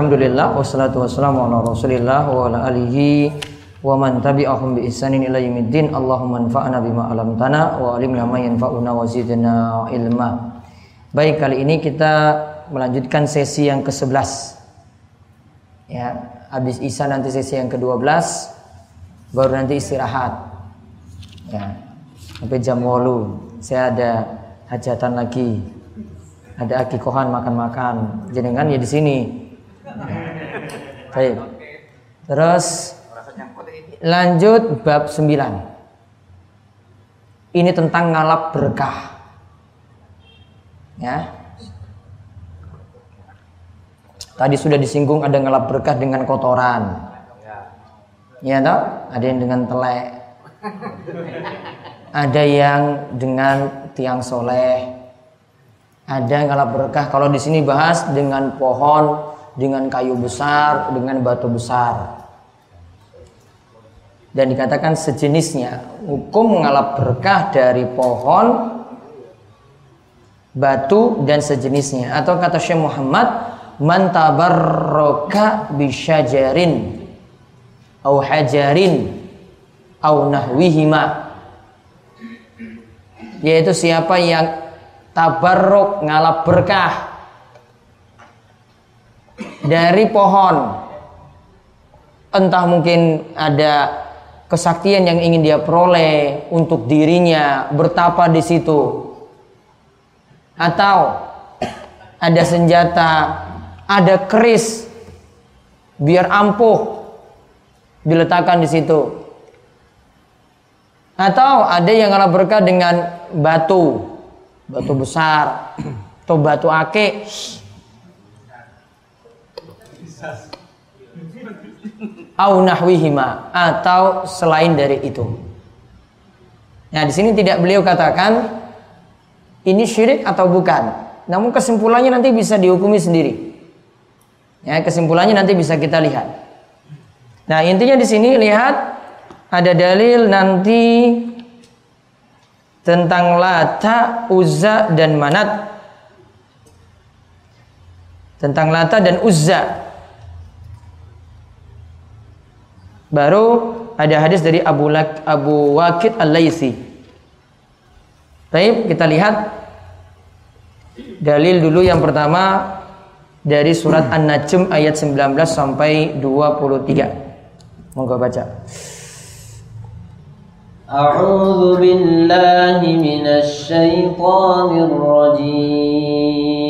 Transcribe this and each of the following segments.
Alhamdulillah wassalatu wassalamu ala Rasulillah wa ala alihi wa man tabi'ahum bi ihsanin ila yaumiddin. Allahumma anfa'na bima 'allamtana wa 'allimna ma yanfa'una wa zidna ilma. Baik, kali ini kita melanjutkan sesi yang ke-11. Ya, habis Isa nanti sesi yang ke-12 baru nanti istirahat. Ya, sampai jam 8 saya ada hajatan lagi. Ada akikohan makan-makan. Jenengan ya di sini. Baik. Terus lanjut bab 9. Ini tentang ngalap berkah. Ya. Tadi sudah disinggung ada ngalap berkah dengan kotoran. Ya toh? Ada yang dengan telek. Ada yang dengan tiang soleh. Ada ngalap berkah. Kalau di sini bahas dengan pohon dengan kayu besar, dengan batu besar. Dan dikatakan sejenisnya, hukum mengalap berkah dari pohon, batu dan sejenisnya. Atau kata Syekh Muhammad, man tabarroka bisyajarin au hajarin au nahwihima. Yaitu siapa yang tabarruk ngalap berkah dari pohon. Entah mungkin ada kesaktian yang ingin dia peroleh untuk dirinya, bertapa di situ. Atau ada senjata, ada keris biar ampuh diletakkan di situ. Atau ada yang ngalah berkah dengan batu, batu besar atau batu akik au nahwihima atau selain dari itu. Nah, di sini tidak beliau katakan ini syirik atau bukan. Namun kesimpulannya nanti bisa dihukumi sendiri. Ya, kesimpulannya nanti bisa kita lihat. Nah, intinya di sini lihat ada dalil nanti tentang Lata, Uzza dan Manat. Tentang Lata dan Uzza Baru ada hadis dari Abu, Lak, Abu Waqid Al-Laisi. Baik, kita lihat dalil dulu yang pertama dari surat An-Najm ayat 19 sampai 23. Monggo baca. A'udzu billahi minasy syaithanir rajim.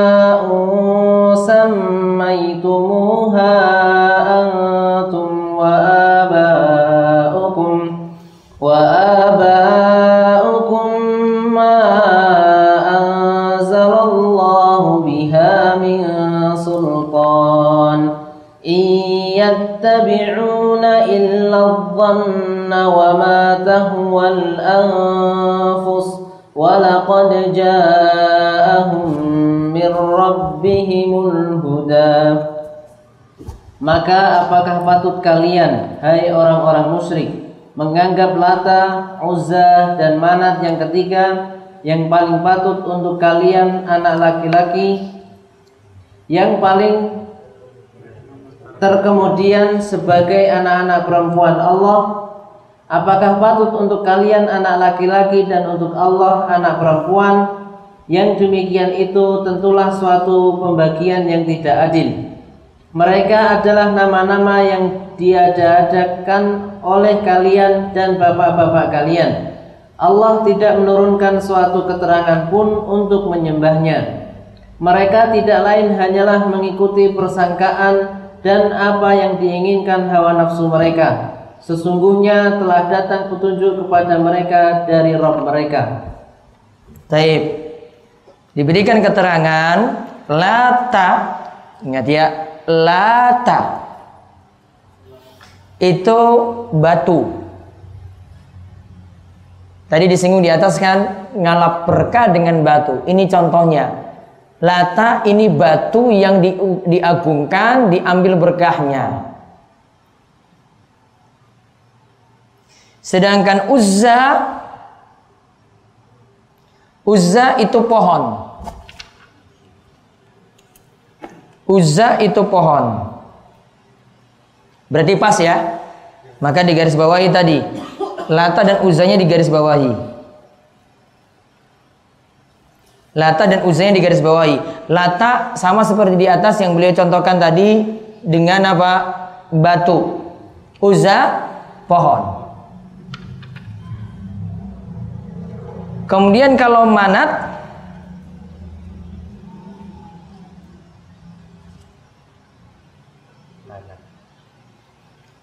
يتبعون إلا الظن وما تهوى الأنفس ولقد جاءهم من ربهم الهدى Maka apakah patut kalian, hai orang-orang musyrik, menganggap Lata, Uzza, dan Manat yang ketiga yang paling patut untuk kalian anak laki-laki yang paling terkemudian sebagai anak-anak perempuan Allah apakah patut untuk kalian anak laki-laki dan untuk Allah anak perempuan yang demikian itu tentulah suatu pembagian yang tidak adil Mereka adalah nama-nama yang diadakan oleh kalian dan bapak-bapak kalian. Allah tidak menurunkan suatu keterangan pun untuk menyembahnya. Mereka tidak lain hanyalah mengikuti persangkaan dan apa yang diinginkan hawa nafsu mereka. Sesungguhnya telah datang petunjuk kepada mereka dari Rob mereka. Taib. Diberikan keterangan lata ingat ya lata itu batu. Tadi disinggung di atas kan ngalap berkah dengan batu. Ini contohnya. Lata ini batu yang di, diagungkan, diambil berkahnya. Sedangkan Uzza Uzza itu pohon. Uzza itu pohon. Berarti pas ya? Maka di garis bawahi tadi. Lata dan Uzzanya di garis bawahi. Lata dan Uzzanya di garis bawahi. Lata sama seperti di atas yang beliau contohkan tadi dengan apa? Batu. Uzza pohon. Kemudian kalau manat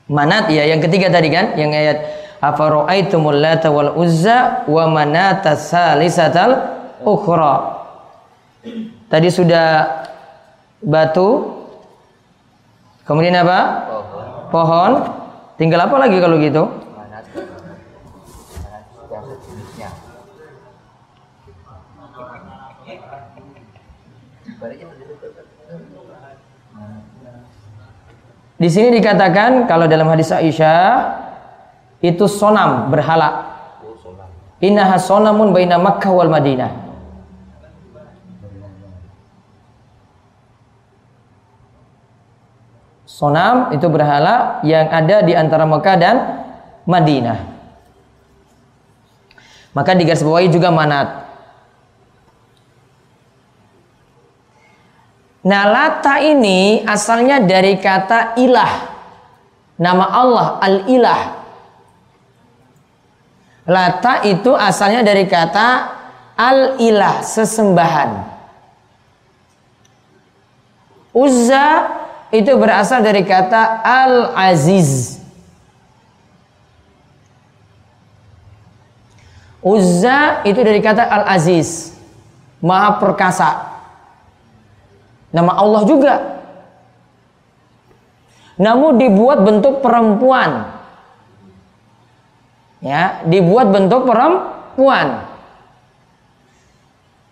Manat ya yang ketiga tadi kan yang ayat afara'aitumul lata wal uzza wa manata salisatal ukhra. Tadi sudah batu kemudian apa? Pohon. Pohon. Tinggal apa lagi kalau gitu? Di sini dikatakan kalau dalam hadis Aisyah itu sonam berhala. Innaha sonamun baina Makkah wal Madinah. Sonam itu berhala yang ada di antara Mekah dan Madinah. Maka digarisbawahi juga manat. Nah, lata ini asalnya dari kata ilah. Nama Allah al-ilah. Lata itu asalnya dari kata al-ilah, sesembahan. Uzza itu berasal dari kata al-aziz. Uzza itu dari kata al-aziz, maha perkasa. Nama Allah juga. Namun dibuat bentuk perempuan. Ya, dibuat bentuk perempuan.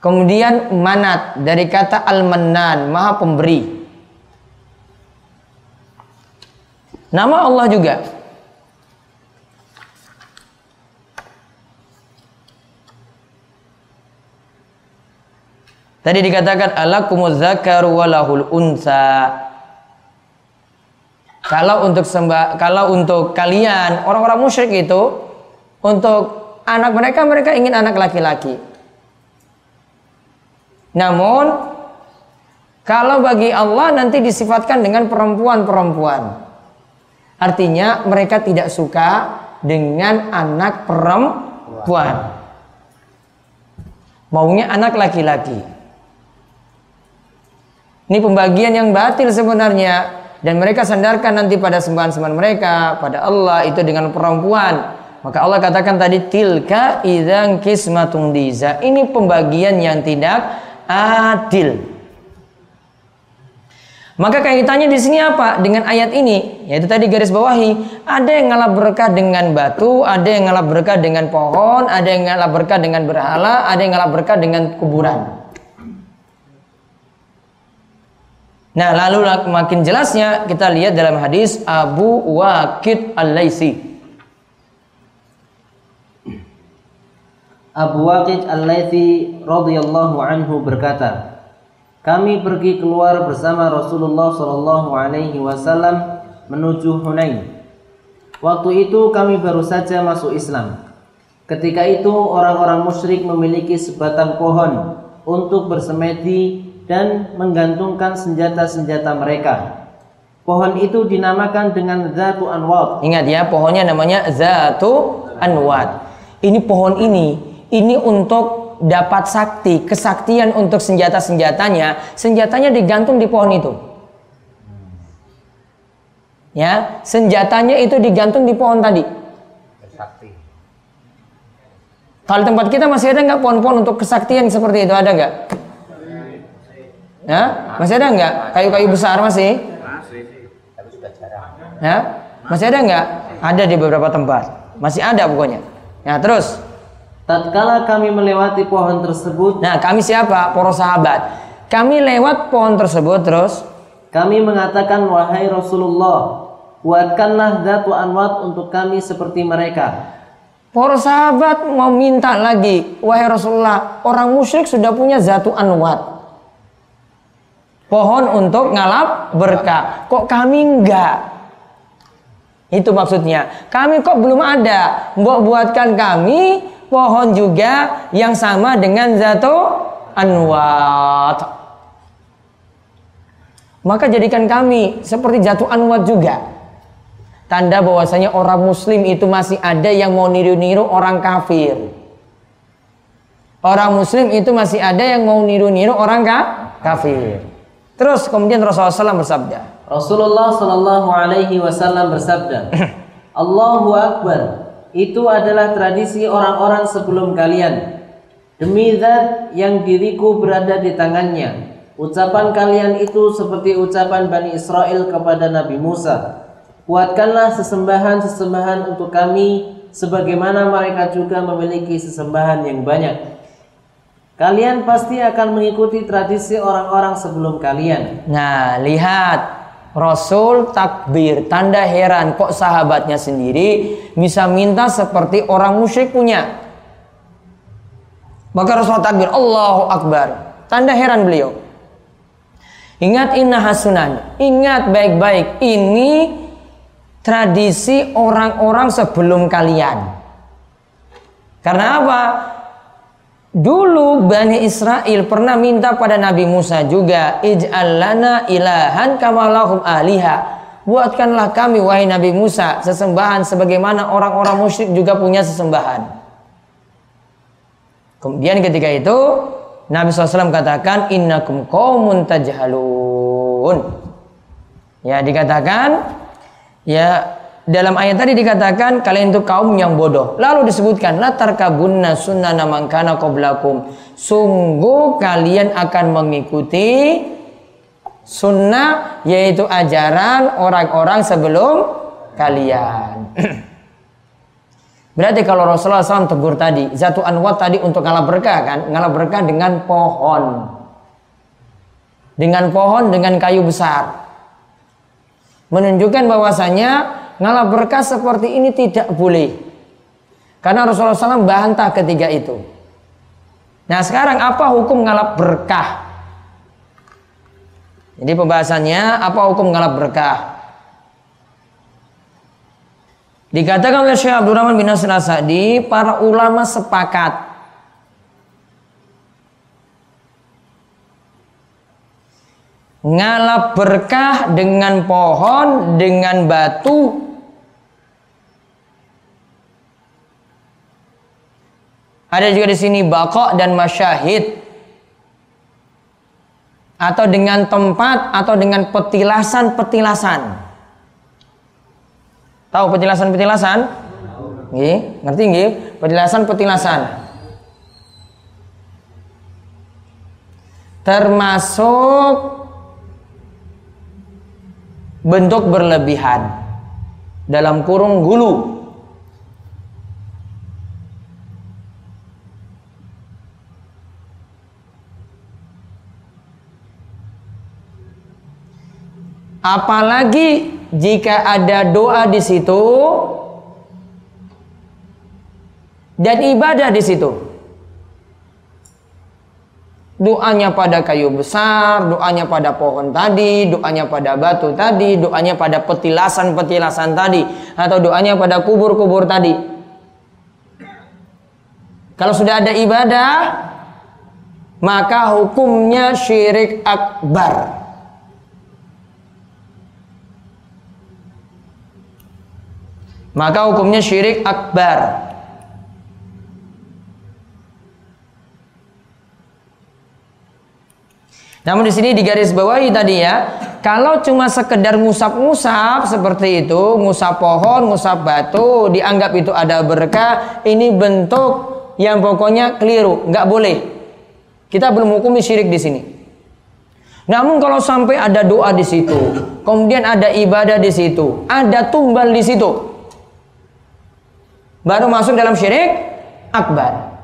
Kemudian manat dari kata al-mannan, maha pemberi. Nama Allah juga Tadi dikatakan alakumuz walahul unsa. Kalau untuk sembah, kalau untuk kalian orang-orang musyrik itu untuk anak mereka mereka ingin anak laki-laki. Namun kalau bagi Allah nanti disifatkan dengan perempuan-perempuan. Artinya mereka tidak suka dengan anak perempuan. Maunya anak laki-laki. Ini pembagian yang batil sebenarnya dan mereka sandarkan nanti pada sembahan-sembahan mereka pada Allah itu dengan perempuan. Maka Allah katakan tadi tilka idzan kismatun diza. Ini pembagian yang tidak adil. Maka kaitannya di sini apa dengan ayat ini? Yaitu tadi garis bawahi, ada yang ngalah berkah dengan batu, ada yang ngalah berkah dengan pohon, ada yang ngalah berkah dengan berhala, ada yang ngalah berkah dengan kuburan. Nah, lalu makin jelasnya kita lihat dalam hadis Abu Waqid Al-Laisi. Abu Waqid Al-Laisi radhiyallahu anhu berkata, kami pergi keluar bersama Rasulullah Shallallahu alaihi wasallam menuju Hunain. Waktu itu kami baru saja masuk Islam. Ketika itu orang-orang musyrik memiliki sebatang pohon untuk bersemedi dan menggantungkan senjata-senjata mereka. Pohon itu dinamakan dengan Zatu Anwat. Ingat ya, pohonnya namanya Zatu Anwat. Ini pohon ini, ini untuk dapat sakti, kesaktian untuk senjata-senjatanya, senjatanya digantung di pohon itu. Ya, senjatanya itu digantung di pohon tadi. Kalau tempat kita masih ada nggak pohon-pohon untuk kesaktian seperti itu ada nggak? Ya, masih ada nggak? Kayu-kayu besar masih? Ya, masih ada nggak? Ada di beberapa tempat. Masih ada pokoknya. Ya, terus. Tatkala kami melewati pohon tersebut, Nah, kami siapa? Para sahabat. Kami lewat pohon tersebut terus. kami mengatakan wahai Rasulullah, buatkanlah Zatu Anwat untuk kami seperti mereka. Para sahabat mau minta lagi, wahai Rasulullah, orang musyrik sudah punya zatu anwat. Pohon untuk ngalap berkah. Kok kami enggak? Itu maksudnya. Kami kok belum ada. Mbok buatkan kami pohon juga yang sama dengan zatu anwat. Maka jadikan kami seperti jatuh anwat juga. Tanda bahwasanya orang muslim itu masih ada yang mau niru-niru orang kafir. Orang muslim itu masih ada yang mau niru-niru orang ka kafir. Terus kemudian Rasulullah SAW bersabda. Rasulullah Shallallahu Alaihi Wasallam bersabda, Allahu Akbar. Itu adalah tradisi orang-orang sebelum kalian. Demi zat yang diriku berada di tangannya. Ucapan kalian itu seperti ucapan Bani Israel kepada Nabi Musa. Buatkanlah sesembahan-sesembahan untuk kami sebagaimana mereka juga memiliki sesembahan yang banyak. Kalian pasti akan mengikuti tradisi orang-orang sebelum kalian. Nah, lihat Rasul takbir, tanda heran kok sahabatnya sendiri bisa minta seperti orang musyrik punya. Maka Rasul takbir, Allahu Akbar. Tanda heran beliau. Ingat inna hasunan, ingat baik-baik ini tradisi orang-orang sebelum kalian. Karena apa? Dulu Bani Israel pernah minta pada Nabi Musa juga, Ij'al lana ilahan kamalahum aliha. Buatkanlah kami wahai Nabi Musa sesembahan sebagaimana orang-orang musyrik juga punya sesembahan. Kemudian ketika itu Nabi SAW katakan innakum qaumun tajhalun. Ya dikatakan ya dalam ayat tadi dikatakan kalian itu kaum yang bodoh. Lalu disebutkan latar kabunna sunnana mangkana qablakum. Sungguh kalian akan mengikuti sunnah yaitu ajaran orang-orang sebelum kalian. Berarti kalau Rasulullah SAW tegur tadi, Zatu Anwat tadi untuk ngalah berkah kan? Ngalah berkah dengan pohon. Dengan pohon, dengan kayu besar. Menunjukkan bahwasanya ngalah berkah seperti ini tidak boleh. Karena Rasulullah SAW bantah ketiga itu. Nah sekarang apa hukum ngalap berkah? Jadi pembahasannya apa hukum ngalap berkah? Dikatakan oleh Syekh Abdurrahman bin Nasir Sa'di, para ulama sepakat ngalap berkah dengan pohon, dengan batu, Ada juga di sini bakok dan masyahid. Atau dengan tempat atau dengan petilasan-petilasan. Tahu petilasan-petilasan? Nggih, ngerti nggih? Petilasan-petilasan. Termasuk bentuk berlebihan dalam kurung gulu Apalagi jika ada doa di situ dan ibadah di situ. Doanya pada kayu besar, doanya pada pohon tadi, doanya pada batu tadi, doanya pada petilasan-petilasan tadi, atau doanya pada kubur-kubur tadi. Kalau sudah ada ibadah, maka hukumnya syirik akbar. Maka hukumnya syirik akbar. Namun di sini digaris bawahi tadi ya, kalau cuma sekedar ngusap-ngusap seperti itu, ngusap pohon, ngusap batu, dianggap itu ada berkah, ini bentuk yang pokoknya keliru, nggak boleh. Kita belum hukumi syirik di sini. Namun kalau sampai ada doa di situ, kemudian ada ibadah di situ, ada tumbal di situ, baru masuk dalam syirik akbar.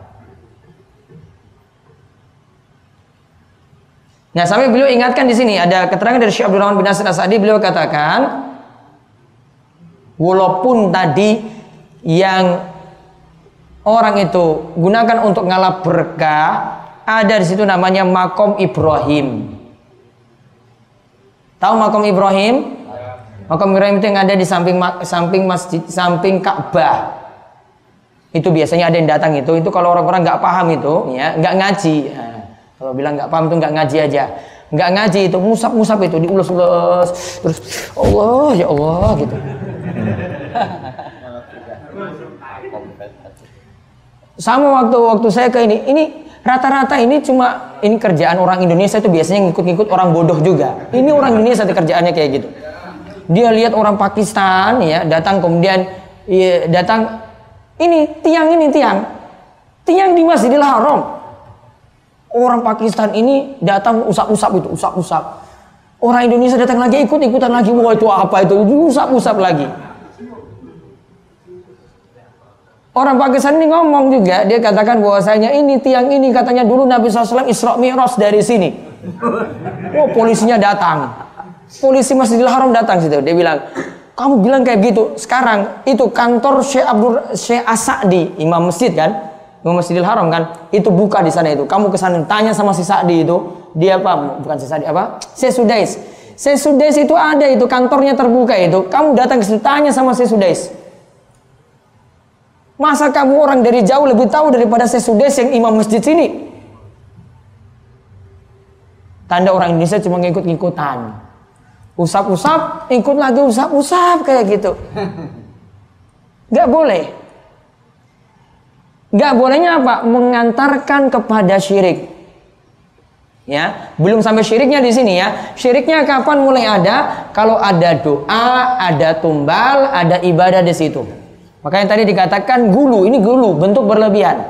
Nah, sampai beliau ingatkan di sini ada keterangan dari Syekh Abdul Rahman bin Nasir Asadi beliau katakan walaupun tadi yang orang itu gunakan untuk ngalap berkah ada di situ namanya makom Ibrahim. Tahu makom Ibrahim? Makom Ibrahim itu yang ada di samping samping masjid samping Ka'bah. Itu biasanya ada yang datang itu. Itu kalau orang-orang nggak paham itu, ya nggak ngaji. Ya kalau bilang nggak paham tuh nggak ngaji aja. Nggak ngaji itu musap-musap itu diulus-ulus terus Allah ya Allah gitu. Sama waktu waktu saya ke ini, ini rata-rata ini cuma ini kerjaan orang Indonesia itu biasanya ngikut-ngikut orang bodoh juga. Ini orang Indonesia itu kerjaannya kayak gitu. Dia lihat orang Pakistan ya datang kemudian ya, datang ini tiang ini tiang tiang di Masjidil Haram Orang Pakistan ini datang usap-usap itu, usap-usap. Orang Indonesia datang lagi ikut-ikutan lagi. Wah itu apa itu? Usap-usap lagi. Orang Pakistan ini ngomong juga, dia katakan bahwasanya ini tiang ini katanya dulu Nabi SAW Isra Mi'raj dari sini. Wah polisinya datang. Polisi Masjidil Haram datang situ. Dia bilang, kamu bilang kayak gitu. Sekarang itu kantor Syekh Abdul Syekh Asadi, imam masjid kan? Imam Masjidil Haram kan? Itu buka di sana itu. Kamu ke sana tanya sama si Sa'di itu. Dia apa? Bukan si Sa'di apa? Sesudais Sesudais itu ada itu kantornya terbuka itu. Kamu datang ke situ tanya sama Sesudais masa kamu orang dari jauh lebih tahu daripada Sesudais yang imam masjid sini? Tanda orang Indonesia cuma ngikut-ngikutan usap-usap ikut lagi usap-usap kayak gitu nggak boleh Gak bolehnya apa? Mengantarkan kepada syirik. Ya, belum sampai syiriknya di sini ya. Syiriknya kapan mulai ada? Kalau ada doa, ada tumbal, ada ibadah di situ. Makanya tadi dikatakan gulu, ini gulu, bentuk berlebihan.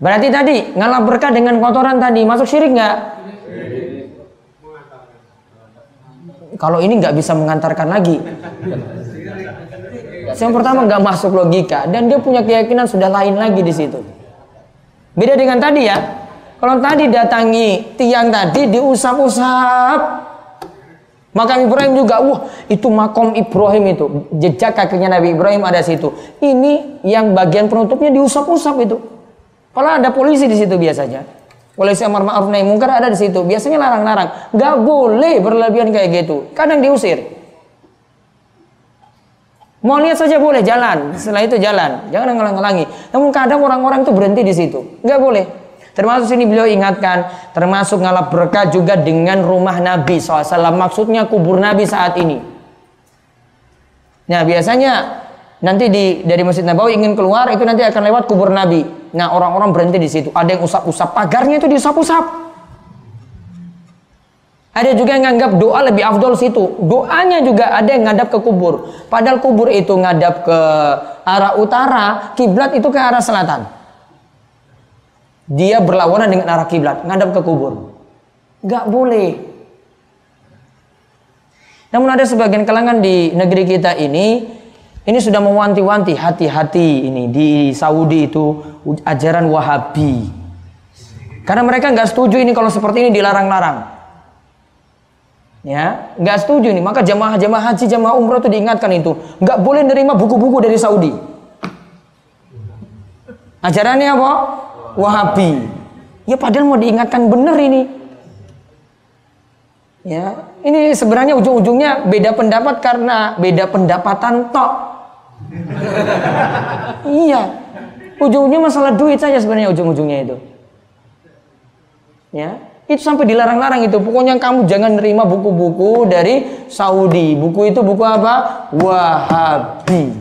Berarti tadi ngalap berkah dengan kotoran tadi masuk syirik nggak? Kalau ini nggak bisa mengantarkan lagi. Yang pertama nggak masuk logika dan dia punya keyakinan sudah lain lagi di situ. Beda dengan tadi ya. Kalau tadi datangi tiang tadi diusap-usap. Maka Ibrahim juga, wah itu makom Ibrahim itu. Jejak kakinya Nabi Ibrahim ada situ. Ini yang bagian penutupnya diusap-usap itu. Kalau ada polisi di situ biasanya. Polisi amar ma'ruf nahi mungkar ada di situ. Biasanya larang-larang. Gak boleh berlebihan kayak gitu. Kadang diusir. Mau lihat saja boleh jalan, setelah itu jalan, jangan ngalang-ngalangi. Namun kadang orang-orang itu berhenti di situ, nggak boleh. Termasuk sini beliau ingatkan, termasuk ngalap berkah juga dengan rumah Nabi SAW. Maksudnya kubur Nabi saat ini. Nah biasanya nanti di dari Masjid Nabawi ingin keluar itu nanti akan lewat kubur Nabi. Nah orang-orang berhenti di situ. Ada yang usap-usap pagarnya itu diusap-usap. Ada juga yang nganggap doa lebih afdol situ. Doanya juga ada yang ngadap ke kubur. Padahal kubur itu ngadap ke arah utara, kiblat itu ke arah selatan. Dia berlawanan dengan arah kiblat, ngadap ke kubur. Gak boleh. Namun ada sebagian kalangan di negeri kita ini, ini sudah mewanti-wanti hati-hati ini di Saudi itu ajaran Wahabi. Karena mereka nggak setuju ini kalau seperti ini dilarang-larang. Ya nggak setuju nih maka jamaah-jamaah haji jamaah umroh itu diingatkan itu. Nggak boleh nerima buku-buku dari Saudi. Ajarannya apa? Wahabi. Ya padahal mau diingatkan bener ini. Ya ini sebenarnya ujung-ujungnya beda pendapat karena beda pendapatan tok iya ujungnya masalah duit saja sebenarnya ujung-ujungnya itu ya Itu sampai dilarang-larang itu. Pokoknya kamu jangan nerima buku-buku dari Saudi. Buku itu buku apa? Wahabi.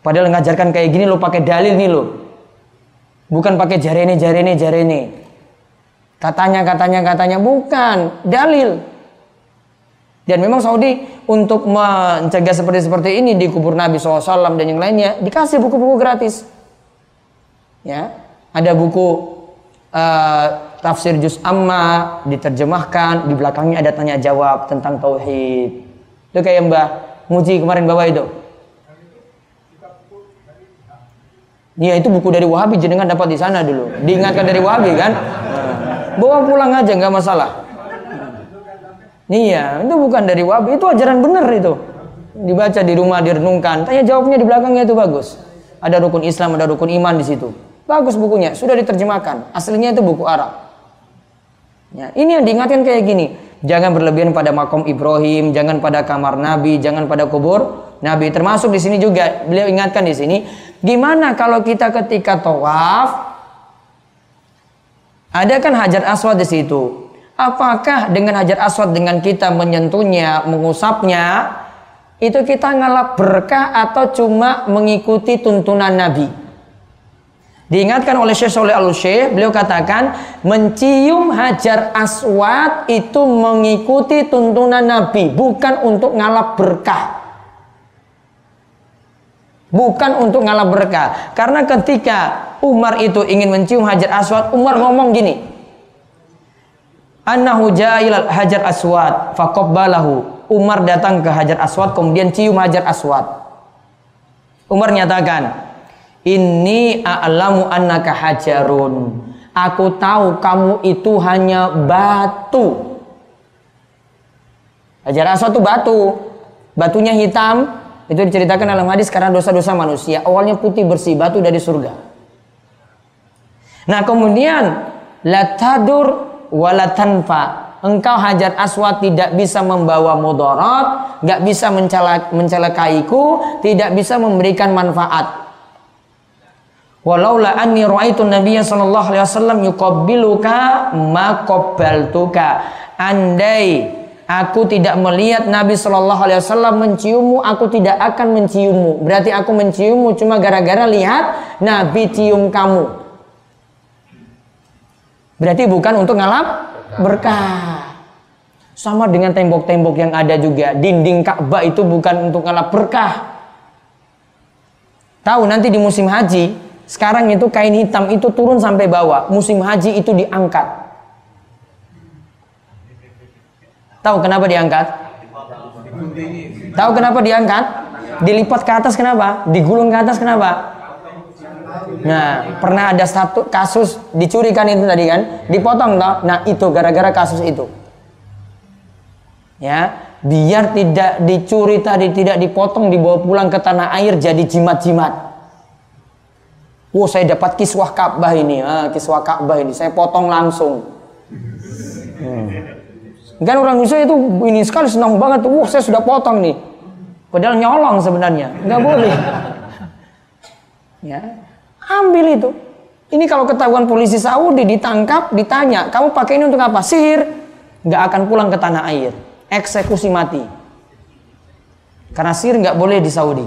Padahal ngajarkan kayak gini lo pakai dalil nih lo. Bukan pakai jarene jarene jarene. Katanya katanya katanya bukan dalil. Dan memang Saudi untuk mencegah seperti seperti ini di kubur Nabi SAW dan yang lainnya dikasih buku-buku gratis. Ya, ada buku uh, tafsir juz amma diterjemahkan di belakangnya ada tanya jawab tentang tauhid. Itu kayak Mbah Muji kemarin bawa itu. Iya itu buku dari Wahabi jenengan dapat di sana dulu. Diingatkan dari Wahabi kan? Bawa pulang aja nggak masalah. Iya, itu bukan dari Wahabi, itu ajaran benar itu. Dibaca di rumah, direnungkan. Tanya jawabnya di belakangnya itu bagus. Ada rukun Islam, ada rukun iman di situ. Bagus bukunya, sudah diterjemahkan. Aslinya itu buku Arab. Ya, ini yang diingatkan kayak gini. Jangan berlebihan pada makom Ibrahim, jangan pada kamar Nabi, jangan pada kubur Nabi. Termasuk di sini juga beliau ingatkan di sini Gimana kalau kita ketika tawaf ada kan hajar aswad di situ. Apakah dengan hajar aswad dengan kita menyentuhnya, mengusapnya, itu kita ngalap berkah atau cuma mengikuti tuntunan Nabi? Diingatkan oleh Syekh Soleh al syekh beliau katakan mencium hajar aswad itu mengikuti tuntunan Nabi, bukan untuk ngalap berkah. Bukan untuk ngalah berkah. Karena ketika Umar itu ingin mencium hajar aswad, Umar ngomong gini. Annahu ja'ilal hajar aswad faqabbalahu. Umar datang ke hajar aswad kemudian cium hajar aswad. Umar nyatakan, "Ini a'lamu annaka hajarun." Aku tahu kamu itu hanya batu. Hajar aswad itu batu. Batunya hitam, itu diceritakan dalam hadis karena dosa-dosa manusia. Awalnya putih bersih, batu dari surga. Nah kemudian latadur walatanfa. Engkau hajar aswad tidak bisa membawa mudarat, nggak bisa mencelakaiku, tidak bisa memberikan manfaat. Walaula anni ra'aitu Nabiya sallallahu alaihi wasallam yuqabbiluka ma qabbaltuka. Andai Aku tidak melihat Nabi Shallallahu Alaihi Wasallam menciummu, aku tidak akan menciummu. Berarti aku menciummu cuma gara-gara lihat Nabi cium kamu. Berarti bukan untuk ngalap berkah. Sama dengan tembok-tembok yang ada juga. Dinding Ka'bah itu bukan untuk ngalap berkah. Tahu nanti di musim haji, sekarang itu kain hitam itu turun sampai bawah. Musim haji itu diangkat. Tahu kenapa diangkat? Tahu kenapa diangkat? Dilipat ke atas kenapa? Digulung ke atas kenapa? Nah, pernah ada satu kasus dicurikan itu tadi kan? Dipotong toh? Nah, itu gara-gara kasus itu. Ya, biar tidak dicuri tadi, tidak dipotong, dibawa pulang ke tanah air jadi jimat-jimat. Wow, saya dapat kiswah Ka'bah ini, ah, kiswah Ka'bah ini, saya potong langsung. Hmm. Kan orang Indonesia itu ini sekali senang banget wah saya sudah potong nih. Padahal nyolong sebenarnya, nggak boleh. ya, ambil itu. Ini kalau ketahuan polisi Saudi ditangkap, ditanya, kamu pakai ini untuk apa? Sihir, nggak akan pulang ke tanah air, eksekusi mati. Karena sihir nggak boleh di Saudi.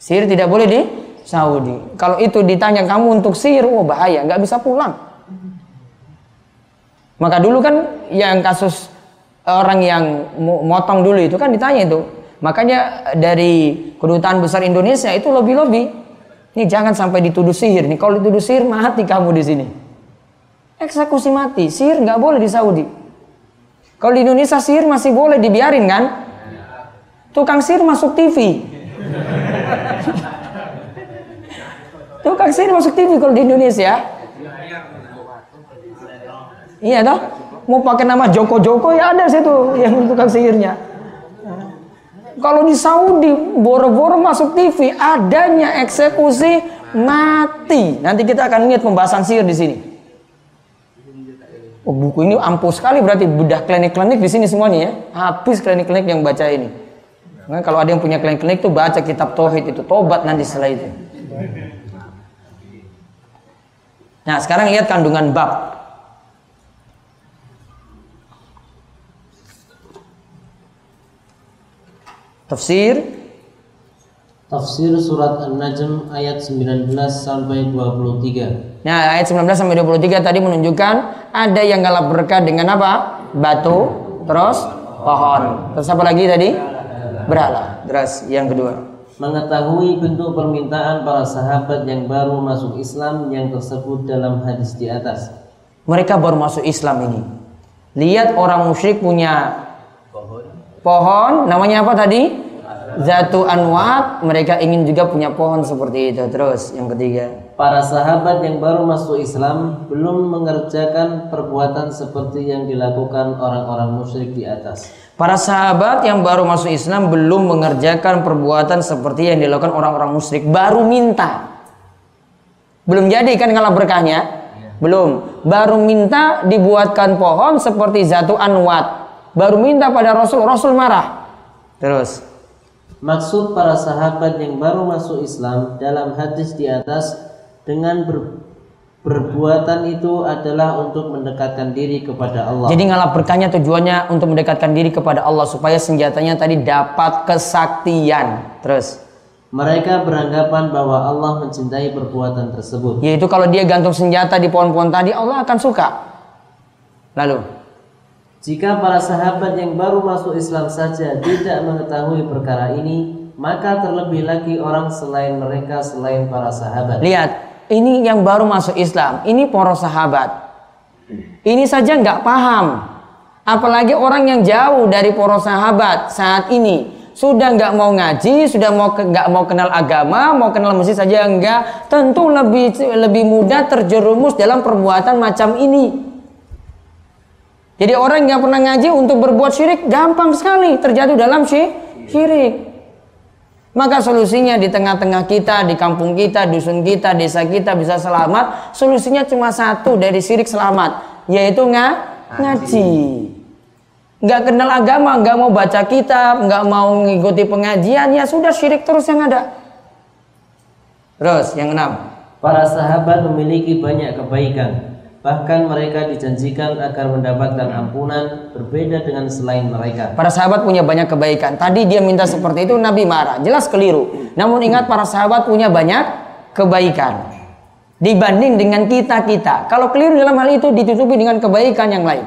Sihir tidak boleh di Saudi. Kalau itu ditanya kamu untuk sihir, oh bahaya, nggak bisa pulang. Maka dulu kan yang kasus orang yang motong dulu itu kan ditanya itu. Makanya dari kedutaan besar Indonesia itu lobby-lobby. Ini jangan sampai dituduh sihir. Nih kalau dituduh sihir mati kamu di sini. Eksekusi mati. Sihir nggak boleh di Saudi. Kalau di Indonesia sihir masih boleh dibiarin kan? Tukang sihir masuk TV. Tukang sihir masuk TV kalau di Indonesia. Iya toh? Mau pakai nama Joko Joko ya ada situ yang tukang sihirnya. Kalau di Saudi boro-boro masuk TV adanya eksekusi mati. Nanti kita akan lihat pembahasan sihir di sini. Oh, buku ini ampuh sekali berarti bedah klinik-klinik di sini semuanya ya. Habis klinik-klinik yang baca ini. Nah, kalau ada yang punya klinik-klinik tuh baca kitab tauhid itu tobat nanti setelah itu. Nah, sekarang lihat kandungan bab Tafsir Tafsir surat An-Najm ayat 19 sampai 23. Nah, ayat 19 sampai 23 tadi menunjukkan ada yang galap berkah dengan apa? Batu, terus pohon. Terus apa lagi tadi? Berhala. Terus yang kedua. Mengetahui bentuk permintaan para sahabat yang baru masuk Islam yang tersebut dalam hadis di atas. Mereka baru masuk Islam ini. Lihat orang musyrik punya pohon, namanya apa tadi? Zatu Anwat, mereka ingin juga punya pohon seperti itu. Terus yang ketiga. Para sahabat yang baru masuk Islam belum mengerjakan perbuatan seperti yang dilakukan orang-orang musyrik di atas. Para sahabat yang baru masuk Islam belum mengerjakan perbuatan seperti yang dilakukan orang-orang musyrik, baru minta. Belum jadi kan kalau berkahnya? Belum. Baru minta dibuatkan pohon seperti Zatu Anwat. Baru minta pada Rasul, Rasul marah. Terus Maksud para sahabat yang baru masuk Islam dalam hadis di atas dengan ber, berbuatan itu adalah untuk mendekatkan diri kepada Allah. Jadi ngalap berkahnya tujuannya untuk mendekatkan diri kepada Allah supaya senjatanya tadi dapat kesaktian. Terus mereka beranggapan bahwa Allah mencintai perbuatan tersebut. Yaitu kalau dia gantung senjata di pohon-pohon tadi Allah akan suka. Lalu jika para sahabat yang baru masuk Islam saja tidak mengetahui perkara ini, maka terlebih lagi orang selain mereka selain para sahabat. Lihat, ini yang baru masuk Islam, ini para sahabat. Ini saja nggak paham. Apalagi orang yang jauh dari para sahabat saat ini sudah nggak mau ngaji, sudah mau nggak mau kenal agama, mau kenal masjid saja enggak, tentu lebih lebih mudah terjerumus dalam perbuatan macam ini. Jadi orang yang pernah ngaji untuk berbuat syirik gampang sekali terjatuh dalam syirik. Maka solusinya di tengah-tengah kita, di kampung kita, dusun kita, desa kita bisa selamat. Solusinya cuma satu dari syirik selamat, yaitu nga, ngaji. Nggak kenal agama, nggak mau baca kitab, nggak mau mengikuti pengajian, ya sudah syirik terus yang ada. Terus yang enam. Para sahabat memiliki banyak kebaikan Bahkan mereka dijanjikan agar mendapatkan ampunan berbeda dengan selain mereka. Para sahabat punya banyak kebaikan. Tadi dia minta seperti itu, Nabi marah. Jelas keliru. Namun ingat para sahabat punya banyak kebaikan. Dibanding dengan kita-kita. Kalau keliru dalam hal itu ditutupi dengan kebaikan yang lain.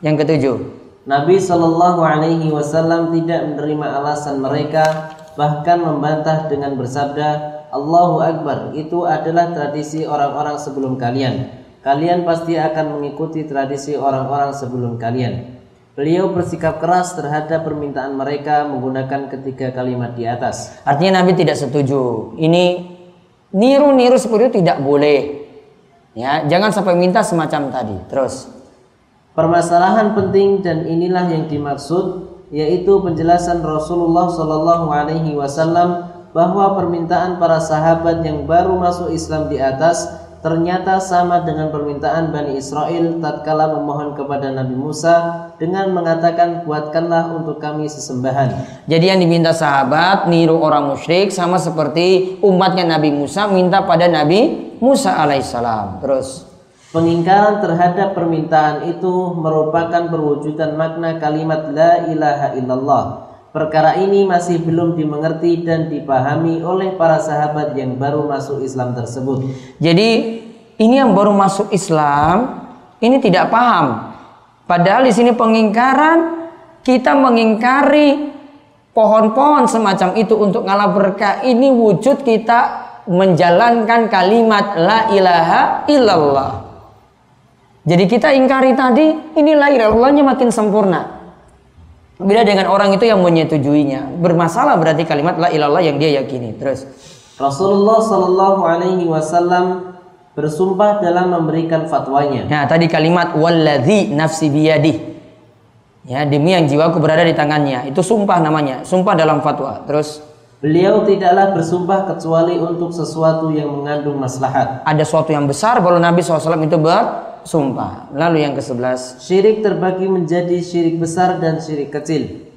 Yang ketujuh. Nabi Shallallahu Alaihi Wasallam tidak menerima alasan mereka, bahkan membantah dengan bersabda, Allahu Akbar, itu adalah tradisi orang-orang sebelum kalian kalian pasti akan mengikuti tradisi orang-orang sebelum kalian. Beliau bersikap keras terhadap permintaan mereka menggunakan ketiga kalimat di atas. Artinya Nabi tidak setuju. Ini niru-niru seperti itu tidak boleh. Ya, jangan sampai minta semacam tadi. Terus permasalahan penting dan inilah yang dimaksud yaitu penjelasan Rasulullah Shallallahu alaihi wasallam bahwa permintaan para sahabat yang baru masuk Islam di atas ternyata sama dengan permintaan Bani Israel tatkala memohon kepada Nabi Musa dengan mengatakan buatkanlah untuk kami sesembahan. Jadi yang diminta sahabat niru orang musyrik sama seperti umatnya Nabi Musa minta pada Nabi Musa alaihissalam. Terus Pengingkaran terhadap permintaan itu merupakan perwujudan makna kalimat la ilaha illallah. Perkara ini masih belum dimengerti dan dipahami oleh para sahabat yang baru masuk Islam tersebut. Jadi ini yang baru masuk Islam ini tidak paham. Padahal di sini pengingkaran kita mengingkari pohon-pohon semacam itu untuk ngalah berkah ini wujud kita menjalankan kalimat la ilaha illallah. Jadi kita ingkari tadi ini la makin sempurna. Beda dengan orang itu yang menyetujuinya. Bermasalah berarti kalimat la ilallah yang dia yakini. Terus Rasulullah Shallallahu alaihi wasallam bersumpah dalam memberikan fatwanya. Nah, tadi kalimat walladzi nafsi biyadih. Ya, demi yang jiwaku berada di tangannya. Itu sumpah namanya, sumpah dalam fatwa. Terus Beliau tidaklah bersumpah kecuali untuk sesuatu yang mengandung maslahat. Ada sesuatu yang besar baru Nabi SAW itu bersumpah. Lalu yang ke-11. Syirik terbagi menjadi syirik besar dan syirik kecil.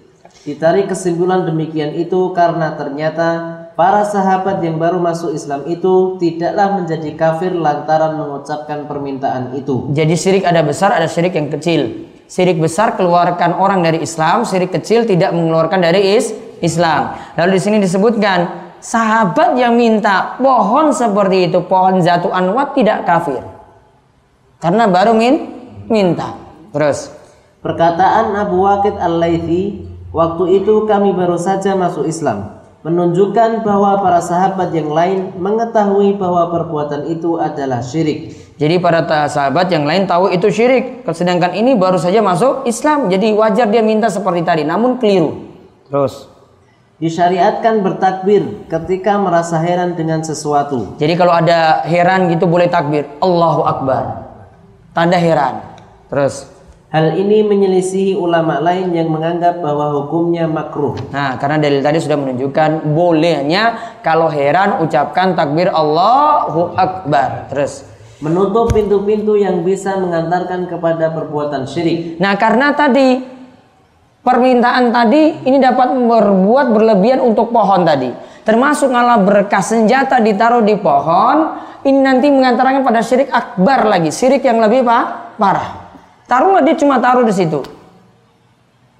Ditarik kesimpulan demikian itu karena ternyata para sahabat yang baru masuk Islam itu tidaklah menjadi kafir lantaran mengucapkan permintaan itu. Jadi syirik ada besar, ada syirik yang kecil. Syirik besar keluarkan orang dari Islam, syirik kecil tidak mengeluarkan dari is Islam. Lalu di sini disebutkan sahabat yang minta pohon seperti itu, pohon zatu anwat tidak kafir. Karena baru min minta. Terus Perkataan Abu Waqid Al-Laythi, waktu itu kami baru saja masuk Islam, menunjukkan bahwa para sahabat yang lain mengetahui bahwa perbuatan itu adalah syirik. Jadi para sahabat yang lain tahu itu syirik, sedangkan ini baru saja masuk Islam. Jadi wajar dia minta seperti tadi, namun keliru. Terus Disyariatkan bertakbir ketika merasa heran dengan sesuatu. Jadi kalau ada heran gitu boleh takbir. Allahu Akbar. Tanda heran. Terus. Hal ini menyelisihi ulama lain yang menganggap bahwa hukumnya makruh. Nah, karena dalil tadi sudah menunjukkan bolehnya kalau heran ucapkan takbir Allahu Akbar. Terus. Menutup pintu-pintu yang bisa mengantarkan kepada perbuatan syirik. Nah, karena tadi permintaan tadi ini dapat berbuat berlebihan untuk pohon tadi. Termasuk ngalah berkas senjata ditaruh di pohon, ini nanti mengantarkan pada syirik akbar lagi, syirik yang lebih pak parah. Taruhlah dia cuma taruh di situ.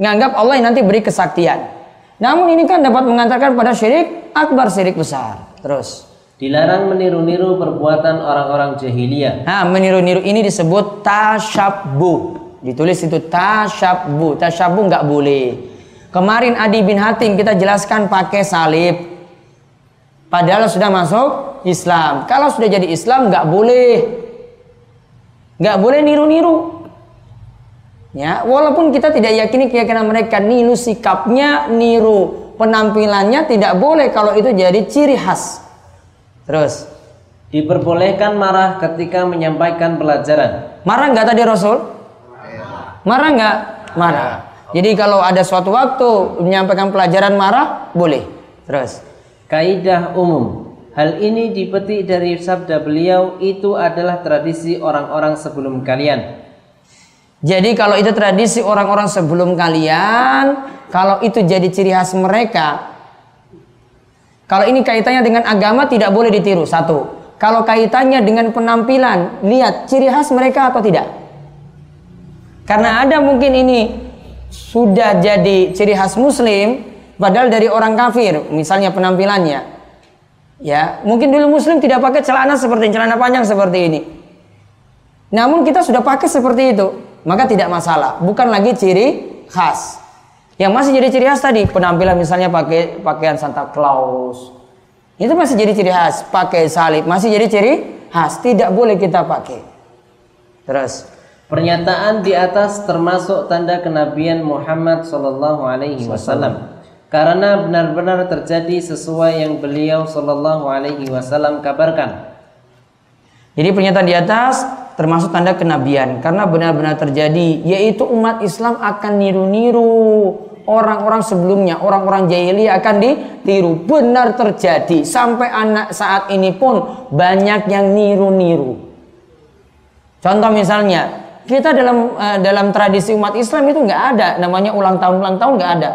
Nganggap Allah yang nanti beri kesaktian. Namun ini kan dapat mengantarkan pada syirik akbar, syirik besar. Terus. Dilarang meniru-niru perbuatan orang-orang jahiliyah. Nah, meniru-niru ini disebut tasyabbu. Ditulis itu tasyabbu. Tasyabbu nggak boleh. Kemarin Adi bin Hatim kita jelaskan pakai salib. Padahal sudah masuk Islam. Kalau sudah jadi Islam nggak boleh. Nggak boleh niru-niru. Ya, walaupun kita tidak yakini keyakinan mereka niru sikapnya, niru penampilannya tidak boleh kalau itu jadi ciri khas. Terus, Diperbolehkan marah ketika menyampaikan pelajaran. marah nggak tadi Rasul? Marah nggak? Marah. Jadi kalau ada suatu waktu menyampaikan pelajaran marah, boleh. Terus, Kaidah umum. Hal ini dipetik dari sabda beliau itu adalah tradisi orang-orang sebelum kalian. jadi kalau itu tradisi orang-orang sebelum kalian, kalau itu jadi ciri khas mereka, kalau ini kaitannya dengan agama tidak boleh ditiru. Satu. Kalau kaitannya dengan penampilan, lihat ciri khas mereka atau tidak. Karena ada mungkin ini sudah jadi ciri khas muslim padahal dari orang kafir, misalnya penampilannya. Ya, mungkin dulu muslim tidak pakai celana seperti celana panjang seperti ini. Namun kita sudah pakai seperti itu, maka tidak masalah. Bukan lagi ciri khas. Yang masih jadi ciri khas tadi penampilan misalnya pakai pakaian Santa Claus. Itu masih jadi ciri khas. Pakai salib masih jadi ciri khas. Tidak boleh kita pakai. Terus Pernyataan di atas termasuk tanda kenabian Muhammad Sallallahu Alaihi Wasallam karena benar-benar terjadi sesuai yang beliau Sallallahu Alaihi Wasallam kabarkan. Jadi pernyataan di atas termasuk tanda kenabian karena benar-benar terjadi yaitu umat Islam akan niru-niru orang-orang sebelumnya, orang-orang jahiliyah akan ditiru. Benar terjadi sampai anak saat ini pun banyak yang niru-niru. Contoh misalnya, kita dalam eh, dalam tradisi umat Islam itu nggak ada namanya ulang tahun ulang tahun nggak ada.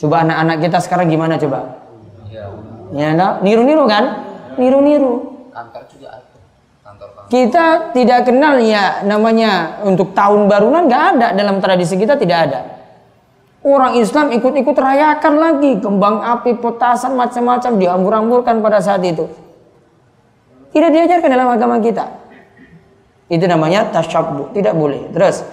Coba anak-anak kita sekarang gimana coba? Ya, niru-niru kan? Niru-niru. Kita tidak kenal ya namanya untuk tahun baruan nggak ada dalam tradisi kita tidak ada. Orang Islam ikut-ikut rayakan lagi kembang api, petasan macam-macam diambur-amburkan pada saat itu. Tidak diajarkan dalam agama kita. Itu namanya tasyabbu, tidak boleh. Terus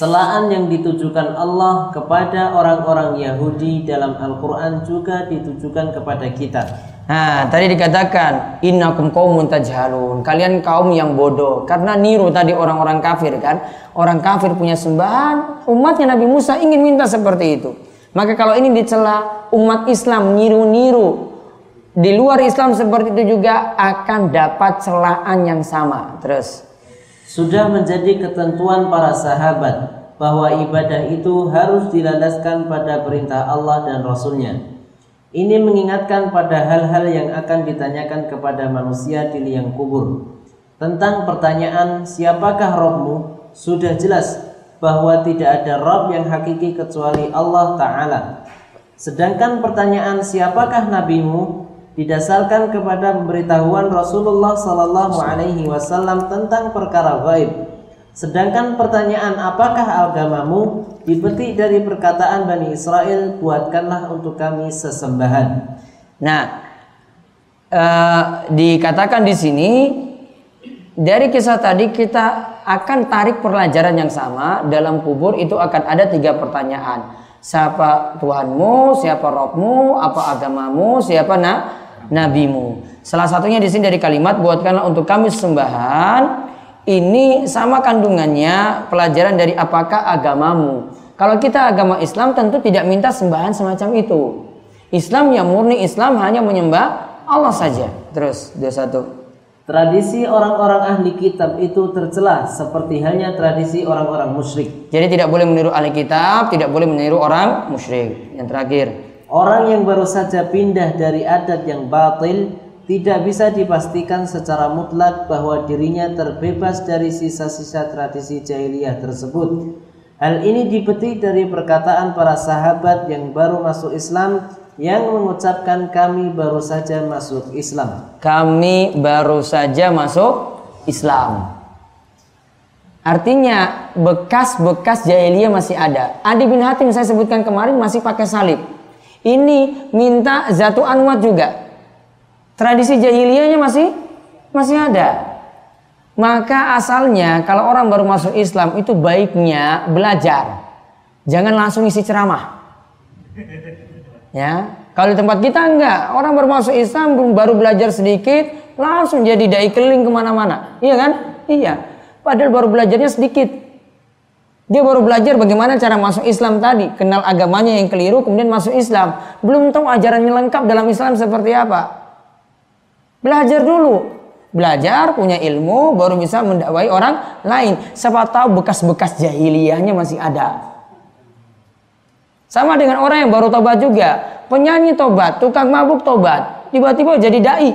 Celaan yang ditujukan Allah kepada orang-orang Yahudi dalam Al-Quran juga ditujukan kepada kita. Nah, tadi dikatakan innakum qaumun tajhalun. Kalian kaum yang bodoh karena niru tadi orang-orang kafir kan. Orang kafir punya sembahan, umatnya Nabi Musa ingin minta seperti itu. Maka kalau ini dicela umat Islam niru-niru di luar Islam seperti itu juga akan dapat celaan yang sama. Terus Sudah menjadi ketentuan para sahabat bahwa ibadah itu harus dilandaskan pada perintah Allah dan Rasulnya. Ini mengingatkan pada hal-hal yang akan ditanyakan kepada manusia di liang kubur. Tentang pertanyaan siapakah Robmu, sudah jelas bahwa tidak ada Rob yang hakiki kecuali Allah Ta'ala. Sedangkan pertanyaan siapakah nabimu didasarkan kepada pemberitahuan Rasulullah Sallallahu Alaihi Wasallam tentang perkara gaib. Sedangkan pertanyaan apakah agamamu dipetik dari perkataan Bani Israel buatkanlah untuk kami sesembahan. Nah, eh, dikatakan di sini dari kisah tadi kita akan tarik pelajaran yang sama dalam kubur itu akan ada tiga pertanyaan. Siapa Tuhanmu, siapa Robmu, apa agamamu, siapa na nabimu. Salah satunya di sini dari kalimat buatkanlah untuk kami sembahan. Ini sama kandungannya pelajaran dari apakah agamamu. Kalau kita agama Islam tentu tidak minta sembahan semacam itu. Islam yang murni Islam hanya menyembah Allah saja. Terus dua satu. Tradisi orang-orang ahli kitab itu tercela seperti halnya tradisi orang-orang musyrik. Jadi tidak boleh meniru ahli kitab, tidak boleh meniru orang musyrik. Yang terakhir, Orang yang baru saja pindah dari adat yang batil tidak bisa dipastikan secara mutlak bahwa dirinya terbebas dari sisa-sisa tradisi jahiliyah tersebut. Hal ini dipetik dari perkataan para sahabat yang baru masuk Islam yang mengucapkan kami baru saja masuk Islam. kami baru saja masuk Islam. Artinya bekas-bekas jahiliyah masih ada. Adi bin Hatim saya sebutkan kemarin masih pakai salib. Ini minta zatu anwat juga. Tradisi jahiliyahnya masih masih ada. Maka asalnya kalau orang baru masuk Islam itu baiknya belajar. Jangan langsung isi ceramah. Ya, kalau di tempat kita enggak, orang baru masuk Islam baru belajar sedikit, langsung jadi dai keliling ke mana-mana, iya kan? Iya. Padahal baru belajarnya sedikit. Dia baru belajar bagaimana cara masuk Islam tadi, kenal agamanya yang keliru, kemudian masuk Islam. Belum tahu ajarannya lengkap dalam Islam seperti apa. Belajar dulu, belajar punya ilmu, baru bisa mendakwai orang lain. Siapa tahu bekas-bekas jahiliyahnya masih ada. Sama dengan orang yang baru tobat juga. Penyanyi tobat, tukang mabuk tobat. Tiba-tiba jadi da'i.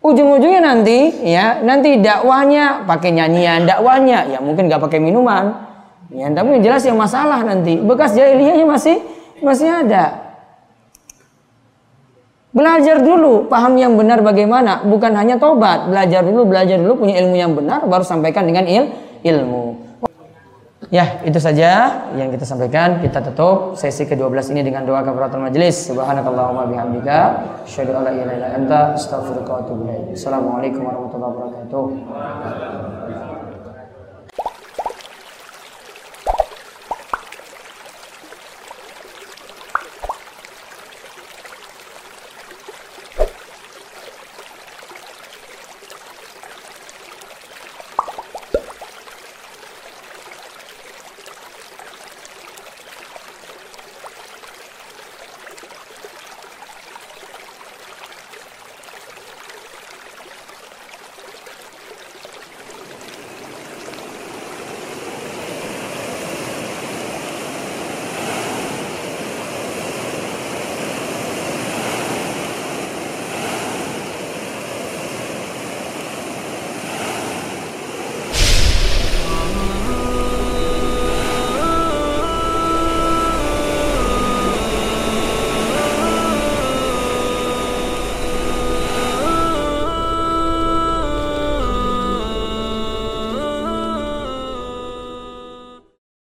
Ujung-ujungnya nanti ya, nanti dakwahnya pakai nyanyian, dakwahnya ya mungkin nggak pakai minuman. Ya, tapi yang jelas yang masalah nanti bekas jahiliyahnya masih masih ada. Belajar dulu, paham yang benar bagaimana, bukan hanya tobat. Belajar dulu, belajar dulu, punya ilmu yang benar, baru sampaikan dengan il ilmu. Ya, itu saja yang kita sampaikan. Kita tutup sesi ke-12 ini dengan doa kafaratul majelis. Subhanakallahumma bihamdika, asyhadu an la ilaha illa anta, astaghfiruka wa atubu ilaik. Assalamualaikum warahmatullahi wabarakatuh.